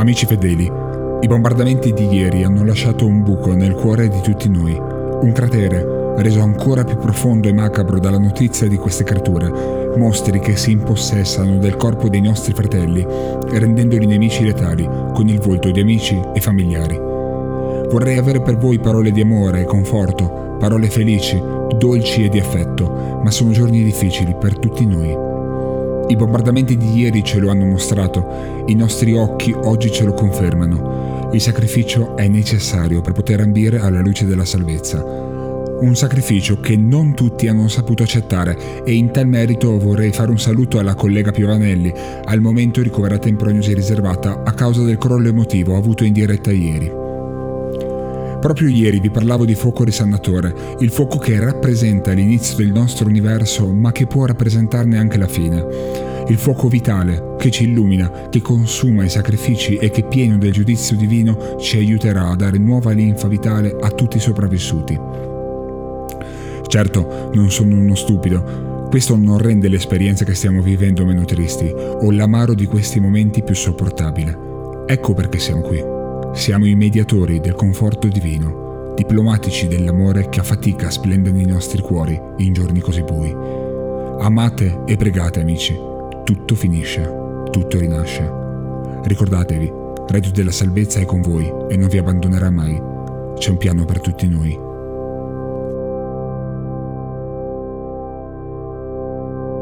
Amici fedeli, i bombardamenti di ieri hanno lasciato un buco nel cuore di tutti noi, un cratere reso ancora più profondo e macabro dalla notizia di queste creature, mostri che si impossessano del corpo dei nostri fratelli, rendendoli nemici letali, con il volto di amici e familiari. Vorrei avere per voi parole di amore e conforto, parole felici, dolci e di affetto, ma sono giorni difficili per tutti noi. I bombardamenti di ieri ce lo hanno mostrato, i nostri occhi oggi ce lo confermano. Il sacrificio è necessario per poter ambire alla luce della salvezza. Un sacrificio che non tutti hanno saputo accettare e in tal merito vorrei fare un saluto alla collega Piovanelli, al momento ricoverata in prognosi riservata a causa del crollo emotivo avuto in diretta ieri. Proprio ieri vi parlavo di fuoco risannatore, il fuoco che rappresenta l'inizio del nostro universo ma che può rappresentarne anche la fine il fuoco vitale che ci illumina, che consuma i sacrifici e che pieno del giudizio divino ci aiuterà a dare nuova linfa vitale a tutti i sopravvissuti. Certo, non sono uno stupido, questo non rende l'esperienza che stiamo vivendo meno tristi o l'amaro di questi momenti più sopportabile. Ecco perché siamo qui. Siamo i mediatori del conforto divino, diplomatici dell'amore che a fatica splende nei nostri cuori in giorni così bui. Amate e pregate amici, tutto finisce, tutto rinasce. Ricordatevi, Radio della Salvezza è con voi e non vi abbandonerà mai. C'è un piano per tutti noi